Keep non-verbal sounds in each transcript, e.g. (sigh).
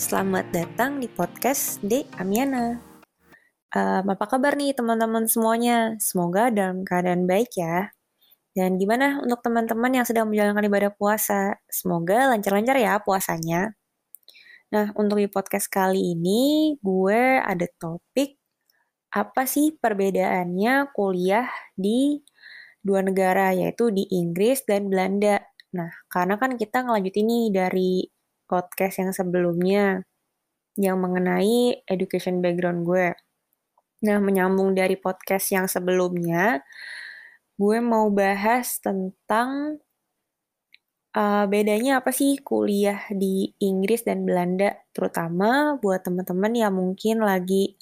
selamat datang di podcast De Amiana. Um, apa kabar nih teman-teman semuanya? Semoga dalam keadaan baik ya. Dan gimana untuk teman-teman yang sedang menjalankan ibadah puasa? Semoga lancar-lancar ya puasanya. Nah, untuk di podcast kali ini, gue ada topik apa sih perbedaannya kuliah di dua negara, yaitu di Inggris dan Belanda. Nah, karena kan kita ngelanjut ini dari podcast yang sebelumnya yang mengenai education background gue. Nah, menyambung dari podcast yang sebelumnya, gue mau bahas tentang uh, bedanya apa sih kuliah di Inggris dan Belanda, terutama buat teman-teman yang mungkin lagi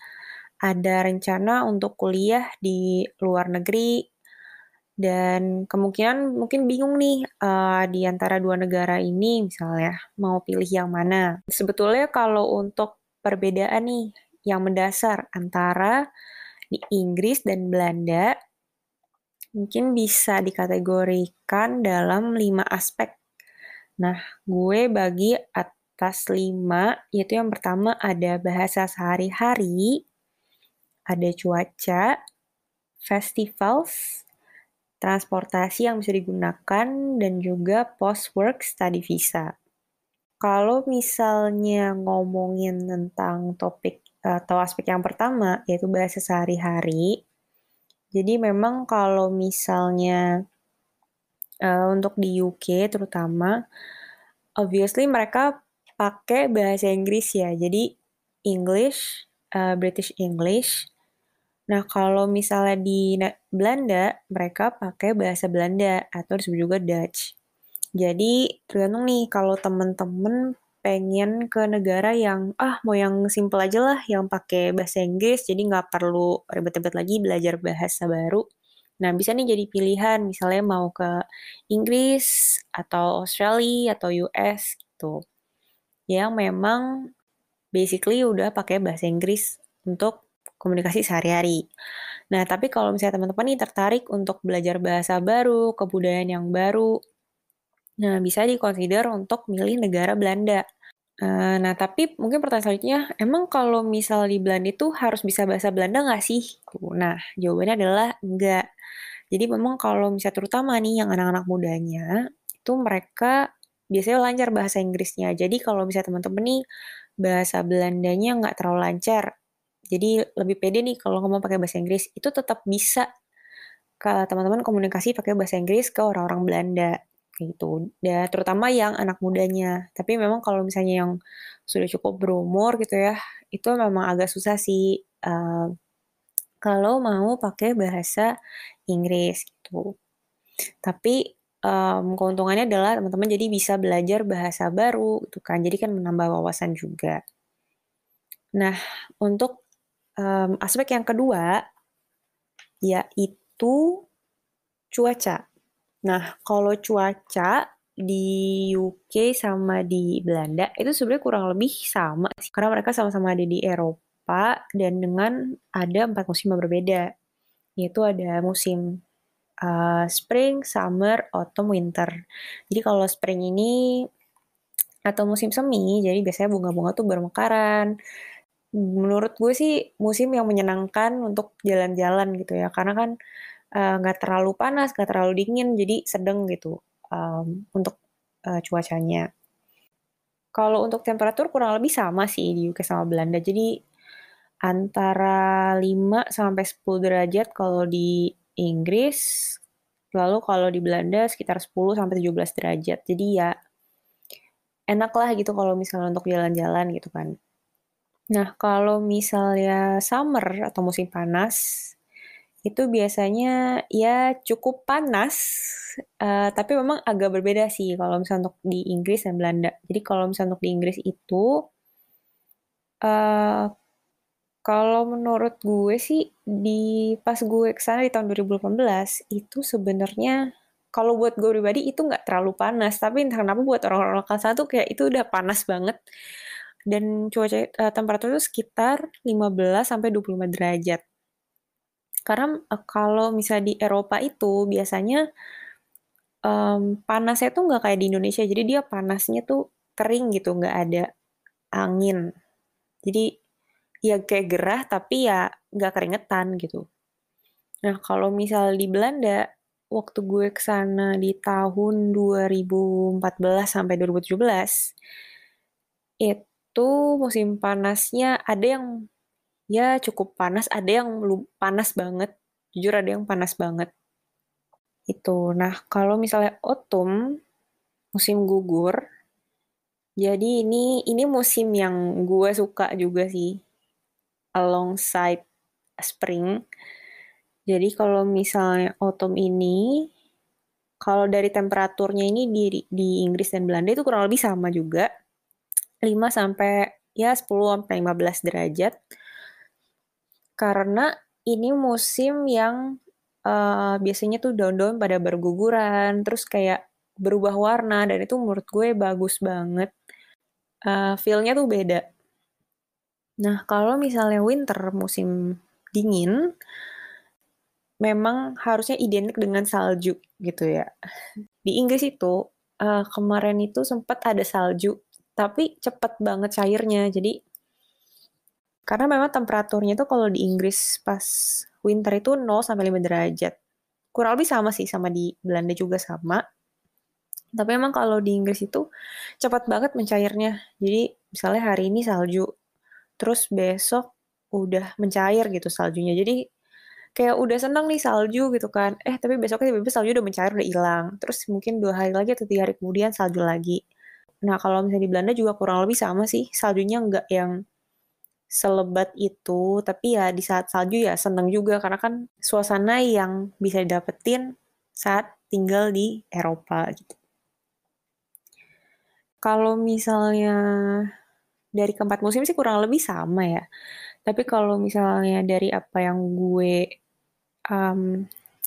ada rencana untuk kuliah di luar negeri dan kemungkinan mungkin bingung nih uh, di antara dua negara ini misalnya mau pilih yang mana. Sebetulnya kalau untuk perbedaan nih yang mendasar antara di Inggris dan Belanda mungkin bisa dikategorikan dalam lima aspek. Nah, gue bagi atas lima, yaitu yang pertama ada bahasa sehari-hari, ada cuaca, festivals, transportasi yang bisa digunakan, dan juga post-work study visa. Kalau misalnya ngomongin tentang topik atau aspek yang pertama, yaitu bahasa sehari-hari, jadi memang kalau misalnya uh, untuk di UK terutama, obviously mereka pakai bahasa Inggris ya, jadi English, uh, British English, Nah, kalau misalnya di Belanda, mereka pakai bahasa Belanda atau disebut juga Dutch. Jadi, tergantung nih kalau temen-temen pengen ke negara yang ah mau yang simple aja lah yang pakai bahasa Inggris jadi nggak perlu ribet-ribet lagi belajar bahasa baru nah bisa nih jadi pilihan misalnya mau ke Inggris atau Australia atau US gitu yang memang basically udah pakai bahasa Inggris untuk komunikasi sehari-hari. Nah, tapi kalau misalnya teman-teman nih tertarik untuk belajar bahasa baru, kebudayaan yang baru, nah bisa dikonsider untuk milih negara Belanda. Uh, nah, tapi mungkin pertanyaan selanjutnya, emang kalau misal di Belanda itu harus bisa bahasa Belanda nggak sih? Nah, jawabannya adalah enggak. Jadi memang kalau misalnya terutama nih yang anak-anak mudanya, itu mereka biasanya lancar bahasa Inggrisnya. Jadi kalau misalnya teman-teman nih bahasa Belandanya nggak terlalu lancar, jadi lebih pede nih kalau ngomong pakai bahasa Inggris itu tetap bisa ke teman-teman komunikasi pakai bahasa Inggris ke orang-orang Belanda gitu. Dan terutama yang anak mudanya. Tapi memang kalau misalnya yang sudah cukup berumur gitu ya, itu memang agak susah sih uh, kalau mau pakai bahasa Inggris gitu. Tapi um, keuntungannya adalah teman-teman jadi bisa belajar bahasa baru gitu kan. Jadi kan menambah wawasan juga. Nah, untuk um, aspek yang kedua yaitu cuaca. Nah, kalau cuaca di UK sama di Belanda itu sebenarnya kurang lebih sama sih. Karena mereka sama-sama ada di Eropa dan dengan ada empat musim yang berbeda. Yaitu ada musim uh, spring, summer, autumn, winter. Jadi kalau spring ini atau musim semi, jadi biasanya bunga-bunga tuh bermekaran menurut gue sih musim yang menyenangkan untuk jalan-jalan gitu ya. Karena kan eh, nggak uh, terlalu panas nggak terlalu dingin jadi sedang gitu um, untuk uh, cuacanya. Kalau untuk temperatur kurang lebih sama sih di UK sama Belanda. Jadi antara 5 sampai 10 derajat kalau di Inggris lalu kalau di Belanda sekitar 10 sampai 17 derajat. Jadi ya enak lah gitu kalau misalnya untuk jalan-jalan gitu kan Nah, kalau misalnya summer atau musim panas, itu biasanya ya cukup panas, uh, tapi memang agak berbeda sih kalau misalnya untuk di Inggris dan Belanda. Jadi kalau misalnya untuk di Inggris itu, uh, kalau menurut gue sih di pas gue ke sana di tahun 2018 itu sebenarnya kalau buat gue pribadi itu nggak terlalu panas, tapi entah kenapa buat orang-orang lokal sana tuh kayak itu udah panas banget dan cuaca uh, temperatur itu sekitar 15 sampai 25 derajat. Karena uh, kalau misalnya di Eropa itu biasanya um, panasnya tuh nggak kayak di Indonesia, jadi dia panasnya tuh kering gitu, nggak ada angin. Jadi ya kayak gerah tapi ya nggak keringetan gitu. Nah kalau misal di Belanda, waktu gue ke sana di tahun 2014 sampai 2017, itu musim panasnya ada yang ya cukup panas, ada yang panas banget. Jujur ada yang panas banget. Itu. Nah, kalau misalnya autumn, musim gugur, jadi ini ini musim yang gue suka juga sih alongside spring. Jadi kalau misalnya autumn ini, kalau dari temperaturnya ini di, di Inggris dan Belanda itu kurang lebih sama juga. 5 sampai ya 10 sampai 15 derajat. Karena ini musim yang uh, biasanya tuh daun-daun pada berguguran, terus kayak berubah warna dan itu menurut gue bagus banget. Uh, feel-nya tuh beda. Nah, kalau misalnya winter, musim dingin, memang harusnya identik dengan salju gitu ya. Di Inggris itu, uh, kemarin itu sempat ada salju, tapi cepet banget cairnya. Jadi, karena memang temperaturnya itu kalau di Inggris pas winter itu 0 sampai 5 derajat. Kurang lebih sama sih sama di Belanda juga sama. Tapi emang kalau di Inggris itu cepat banget mencairnya. Jadi misalnya hari ini salju, terus besok udah mencair gitu saljunya. Jadi kayak udah seneng nih salju gitu kan. Eh tapi besoknya tiba-tiba salju udah mencair udah hilang. Terus mungkin dua hari lagi atau tiga hari kemudian salju lagi. Nah kalau misalnya di Belanda juga kurang lebih sama sih. Saljunya nggak yang selebat itu, tapi ya di saat salju ya seneng juga karena kan suasana yang bisa didapetin saat tinggal di Eropa gitu. Kalau misalnya dari keempat musim sih kurang lebih sama ya. Tapi kalau misalnya dari apa yang gue um,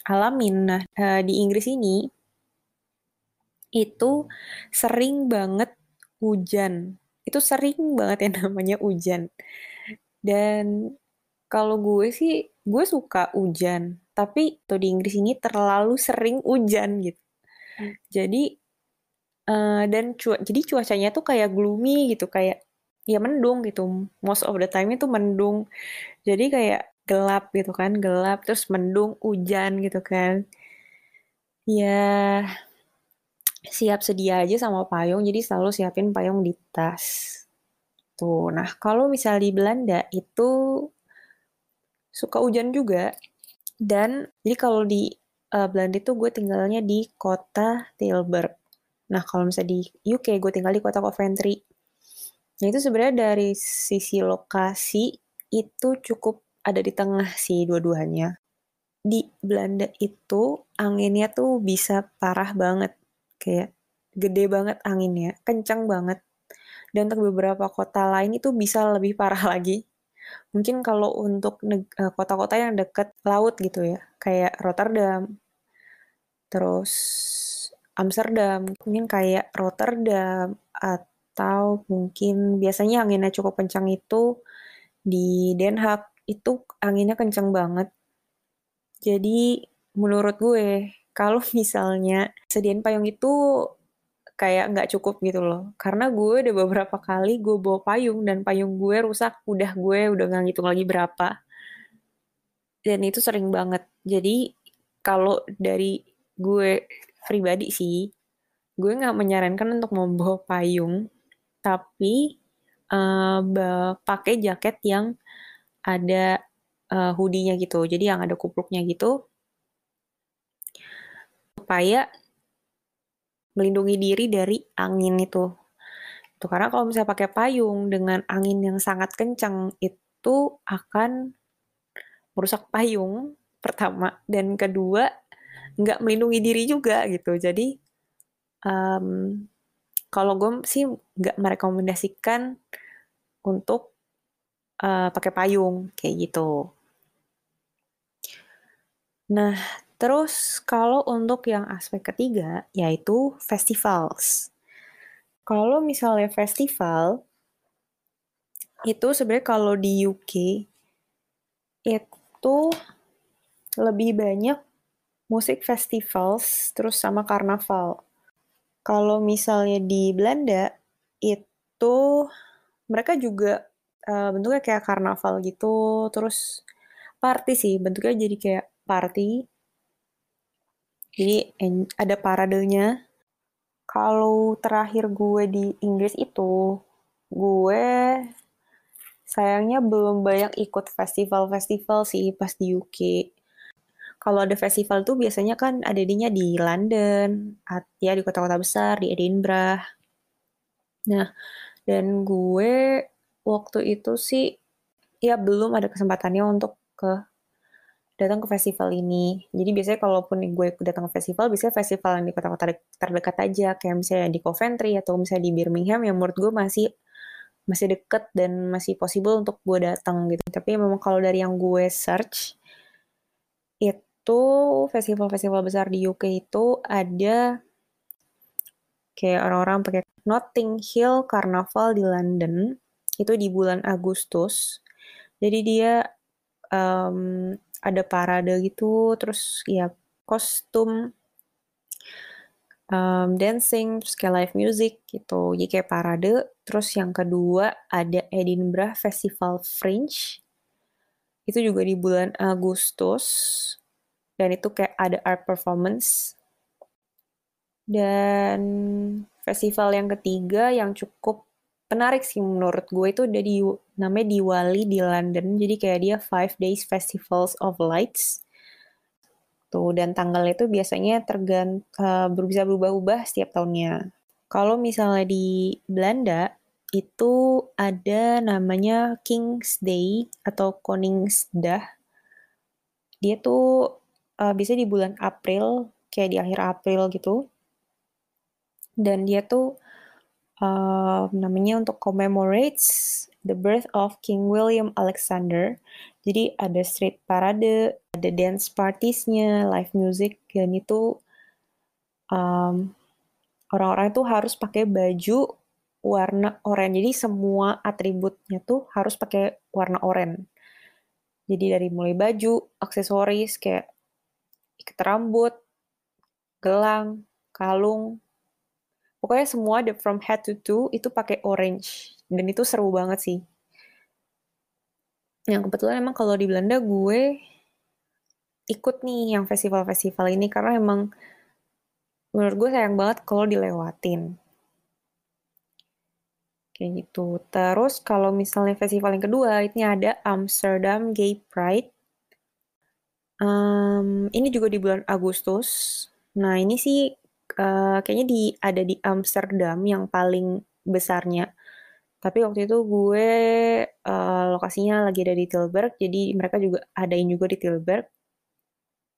alamin, nah uh, di Inggris ini itu sering banget hujan. Itu sering banget yang (laughs) namanya hujan. Dan kalau gue sih, gue suka hujan. Tapi tuh di Inggris ini terlalu sering hujan gitu. Hmm. Jadi uh, dan cu jadi cuacanya tuh kayak gloomy gitu, kayak ya mendung gitu. Most of the time itu mendung. Jadi kayak gelap gitu kan, gelap terus mendung, hujan gitu kan. Ya siap sedia aja sama payung, jadi selalu siapin payung di tas. Tuh, nah kalau misal di Belanda itu suka hujan juga. Dan jadi kalau di uh, Belanda itu gue tinggalnya di kota Tilburg. Nah, kalau misalnya di UK, gue tinggal di kota Coventry. Nah, itu sebenarnya dari sisi lokasi itu cukup ada di tengah sih dua-duanya. Di Belanda itu anginnya tuh bisa parah banget. Kayak gede banget anginnya, kencang banget. Dan untuk beberapa kota lain itu bisa lebih parah (laughs) lagi. Mungkin kalau untuk eh, kota-kota yang dekat laut gitu ya, kayak Rotterdam, terus Amsterdam, mungkin kayak Rotterdam atau mungkin biasanya anginnya cukup kencang itu di Den Haag itu anginnya kencang banget. Jadi menurut gue kalau misalnya sediain payung itu kayak nggak cukup gitu loh. Karena gue udah beberapa kali gue bawa payung dan payung gue rusak. Udah gue udah nggak ngitung lagi berapa. Dan itu sering banget. Jadi kalau dari gue pribadi sih, gue nggak menyarankan untuk membawa payung, tapi uh, pakai jaket yang ada uh, hoodie-nya gitu, jadi yang ada kupluknya gitu, supaya melindungi diri dari angin itu. Itu karena kalau misalnya pakai payung dengan angin yang sangat kencang itu akan merusak payung pertama dan kedua nggak melindungi diri juga gitu. Jadi um, kalau gue sih nggak merekomendasikan untuk uh, pakai payung kayak gitu. Nah, terus kalau untuk yang aspek ketiga yaitu festivals. Kalau misalnya festival itu sebenarnya kalau di UK itu lebih banyak musik festivals terus sama karnaval. Kalau misalnya di Belanda itu mereka juga uh, bentuknya kayak karnaval gitu, terus party sih, bentuknya jadi kayak party. Jadi ada paradenya. Kalau terakhir gue di Inggris itu, gue sayangnya belum banyak ikut festival-festival sih pas di UK. Kalau ada festival tuh biasanya kan ada dinya di London, ya di kota-kota besar, di Edinburgh. Nah, dan gue waktu itu sih ya belum ada kesempatannya untuk ke datang ke festival ini. Jadi biasanya kalaupun gue datang ke festival, biasanya festival yang di kota-kota terdekat aja, kayak misalnya di Coventry atau misalnya di Birmingham yang menurut gue masih masih deket dan masih possible untuk gue datang gitu. Tapi memang kalau dari yang gue search itu festival-festival besar di UK itu ada kayak orang-orang pakai Notting Hill Carnival di London itu di bulan Agustus. Jadi dia um, ada parade gitu, terus ya kostum, um, dancing, terus kayak live music gitu. Jadi kayak parade. Terus yang kedua ada Edinburgh Festival Fringe. Itu juga di bulan Agustus. Dan itu kayak ada art performance. Dan festival yang ketiga yang cukup menarik sih menurut gue itu udah di namanya di Wali di London. Jadi kayak dia Five Days Festivals of Lights. Tuh dan tanggalnya itu biasanya tergant uh, bisa berubah-ubah setiap tahunnya. Kalau misalnya di Belanda itu ada namanya King's Day atau Koningsdag dia tuh uh, bisa di bulan April kayak di akhir April gitu. Dan dia tuh uh, namanya untuk commemorates the birth of King William Alexander. Jadi ada street parade, ada dance partiesnya, live music, dan itu um, orang-orang itu harus pakai baju warna oranye. Jadi semua atributnya tuh harus pakai warna oranye. Jadi dari mulai baju, aksesoris kayak ikat rambut, gelang, kalung, pokoknya semua the from head to toe itu pakai orange. Dan itu seru banget sih. Yang kebetulan emang kalau di Belanda gue ikut nih yang festival-festival ini karena emang menurut gue sayang banget kalau dilewatin. Kayak gitu. Terus kalau misalnya festival yang kedua ini ada Amsterdam Gay Pride. Um, ini juga di bulan Agustus. Nah ini sih uh, kayaknya di ada di Amsterdam yang paling besarnya. Tapi waktu itu gue uh, lokasinya lagi ada di Tilburg, jadi mereka juga adain juga di Tilburg.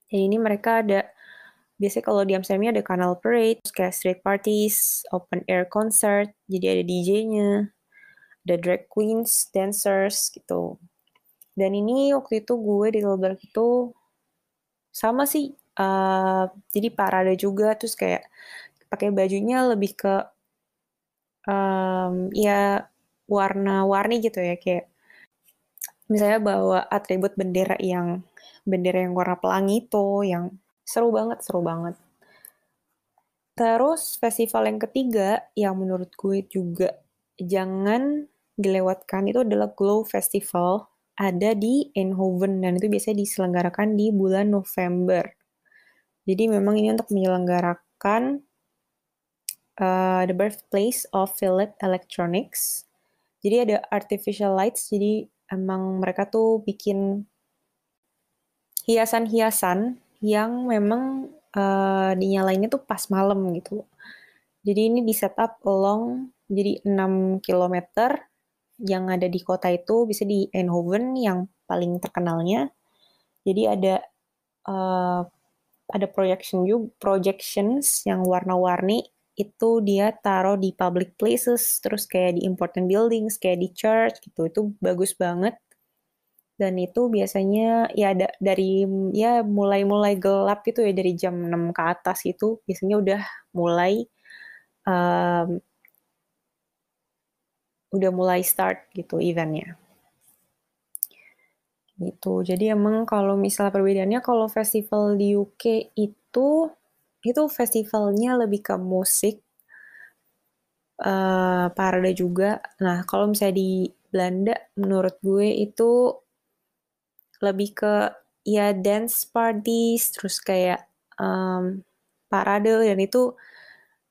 Jadi ini mereka ada biasanya kalau di Amsterdam ada Canal Parade, kayak street parties, open air concert, jadi ada DJ-nya, ada drag queens, dancers gitu. Dan ini waktu itu gue di Tilburg itu sama sih jadi parade juga terus kayak pakai bajunya lebih ke um, ya warna-warni gitu ya kayak misalnya bawa atribut bendera yang bendera yang warna pelangi itu yang seru banget seru banget. Terus festival yang ketiga yang menurut gue juga jangan dilewatkan itu adalah Glow Festival. Ada di Eindhoven dan itu biasanya diselenggarakan di bulan November jadi memang ini untuk menyelenggarakan uh, the birthplace of Philip Electronics. Jadi ada artificial lights, jadi emang mereka tuh bikin hiasan-hiasan yang memang uh, dinyalainnya tuh pas malam gitu. Jadi ini di setup along jadi 6 km yang ada di kota itu bisa di Eindhoven yang paling terkenalnya. Jadi ada uh, ada projection juga projections yang warna-warni itu dia taruh di public places terus kayak di important buildings kayak di church gitu. Itu bagus banget. Dan itu biasanya ya ada dari ya mulai-mulai gelap gitu ya dari jam 6 ke atas itu biasanya udah mulai um, udah mulai start gitu eventnya gitu. Jadi emang kalau misalnya perbedaannya kalau festival di UK itu itu festivalnya lebih ke musik. uh, parade juga. Nah, kalau misalnya di Belanda, menurut gue itu lebih ke ya dance parties, terus kayak um, parade, dan itu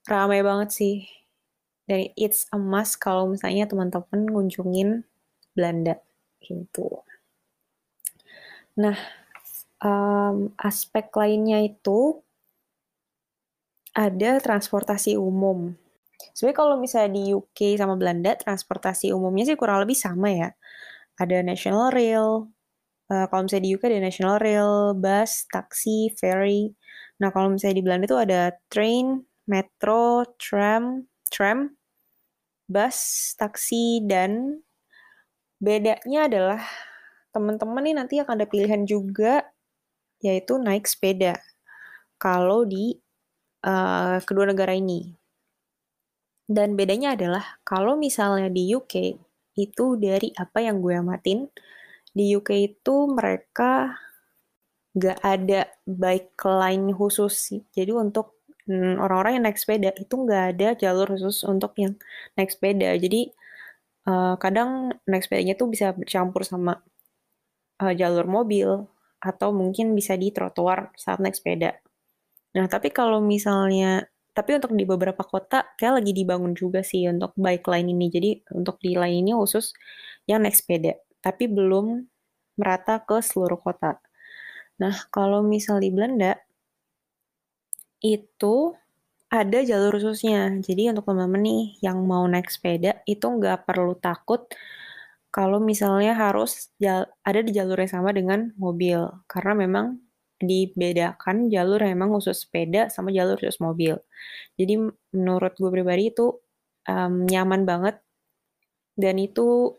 ramai banget sih. Dan it's a must kalau misalnya teman-teman ngunjungin Belanda gitu. Nah, um, aspek lainnya itu ada transportasi umum. Sebenarnya kalau misalnya di UK sama Belanda, transportasi umumnya sih kurang lebih sama ya. Ada National Rail, uh, kalau misalnya di UK ada National Rail, bus, taksi, ferry. Nah kalau misalnya di Belanda itu ada train, metro, tram, tram, bus, taksi, dan bedanya adalah teman-teman nih nanti akan ada pilihan juga yaitu naik sepeda kalau di uh, kedua negara ini. Dan bedanya adalah kalau misalnya di UK itu dari apa yang gue amatin, di UK itu mereka gak ada bike line khusus sih. Jadi untuk mm, orang-orang yang naik sepeda itu nggak ada jalur khusus untuk yang naik sepeda. Jadi uh, kadang naik sepedanya tuh bisa bercampur sama uh, jalur mobil atau mungkin bisa di trotoar saat naik sepeda. Nah, tapi kalau misalnya tapi untuk di beberapa kota kayak lagi dibangun juga sih untuk bike line ini. Jadi untuk di line ini khusus yang naik sepeda, tapi belum merata ke seluruh kota. Nah, kalau misal di Belanda itu ada jalur khususnya. Jadi untuk teman-teman nih yang mau naik sepeda itu nggak perlu takut kalau misalnya harus ada di jalur yang sama dengan mobil. Karena memang dibedakan jalur yang memang khusus sepeda sama jalur khusus mobil. Jadi menurut gue pribadi itu um, nyaman banget dan itu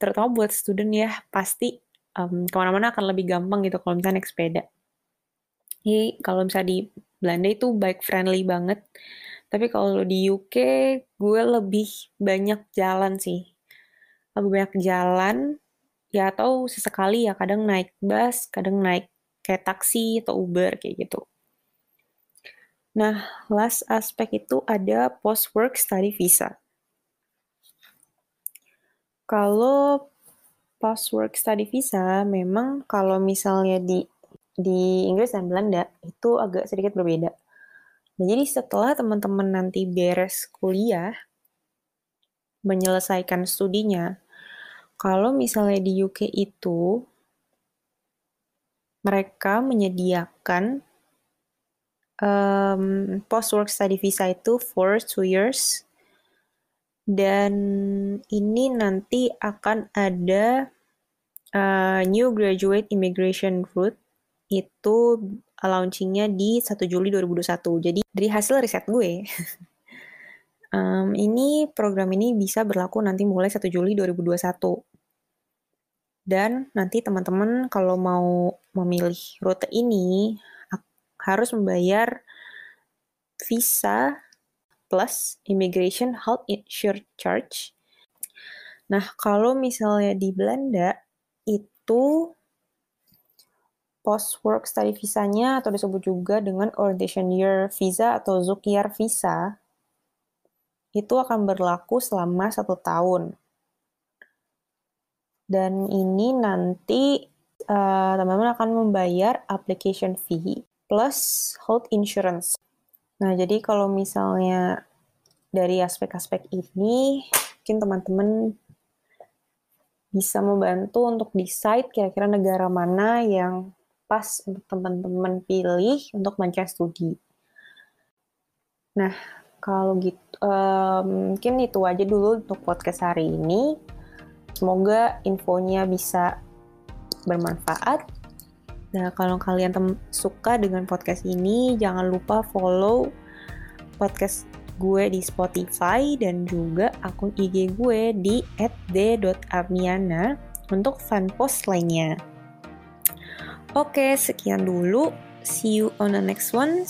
terutama buat student ya pasti um, ke mana-mana akan lebih gampang gitu kalau misalnya naik sepeda. Jadi kalau misalnya di Belanda itu bike friendly banget. Tapi kalau di UK gue lebih banyak jalan sih lebih banyak jalan ya atau sesekali ya kadang naik bus, kadang naik kayak taksi atau Uber kayak gitu. Nah, last aspek itu ada post work study visa. Kalau post work study visa memang kalau misalnya di di Inggris dan Belanda itu agak sedikit berbeda. Nah, jadi setelah teman-teman nanti beres kuliah, menyelesaikan studinya, kalau misalnya di UK itu mereka menyediakan um, post work study visa itu for two years dan ini nanti akan ada uh, new graduate immigration route itu launchingnya di 1 Juli 2021. Jadi dari hasil riset gue, (laughs) um, ini program ini bisa berlaku nanti mulai 1 Juli 2021. Dan nanti teman-teman kalau mau memilih rute ini harus membayar visa plus immigration health insurance charge. Nah, kalau misalnya di Belanda itu post work study visanya atau disebut juga dengan orientation year visa atau Zukiar visa itu akan berlaku selama satu tahun. Dan ini nanti uh, teman-teman akan membayar application fee plus health insurance. Nah, jadi kalau misalnya dari aspek-aspek ini, mungkin teman-teman bisa membantu untuk decide kira-kira negara mana yang pas untuk teman-teman pilih untuk mencari studi. Nah, kalau gitu, um, mungkin itu aja dulu untuk podcast hari ini. Semoga infonya bisa bermanfaat. Nah, kalau kalian suka dengan podcast ini, jangan lupa follow podcast gue di Spotify dan juga akun IG gue di @d.amiana untuk fan post lainnya. Oke, sekian dulu. See you on the next one.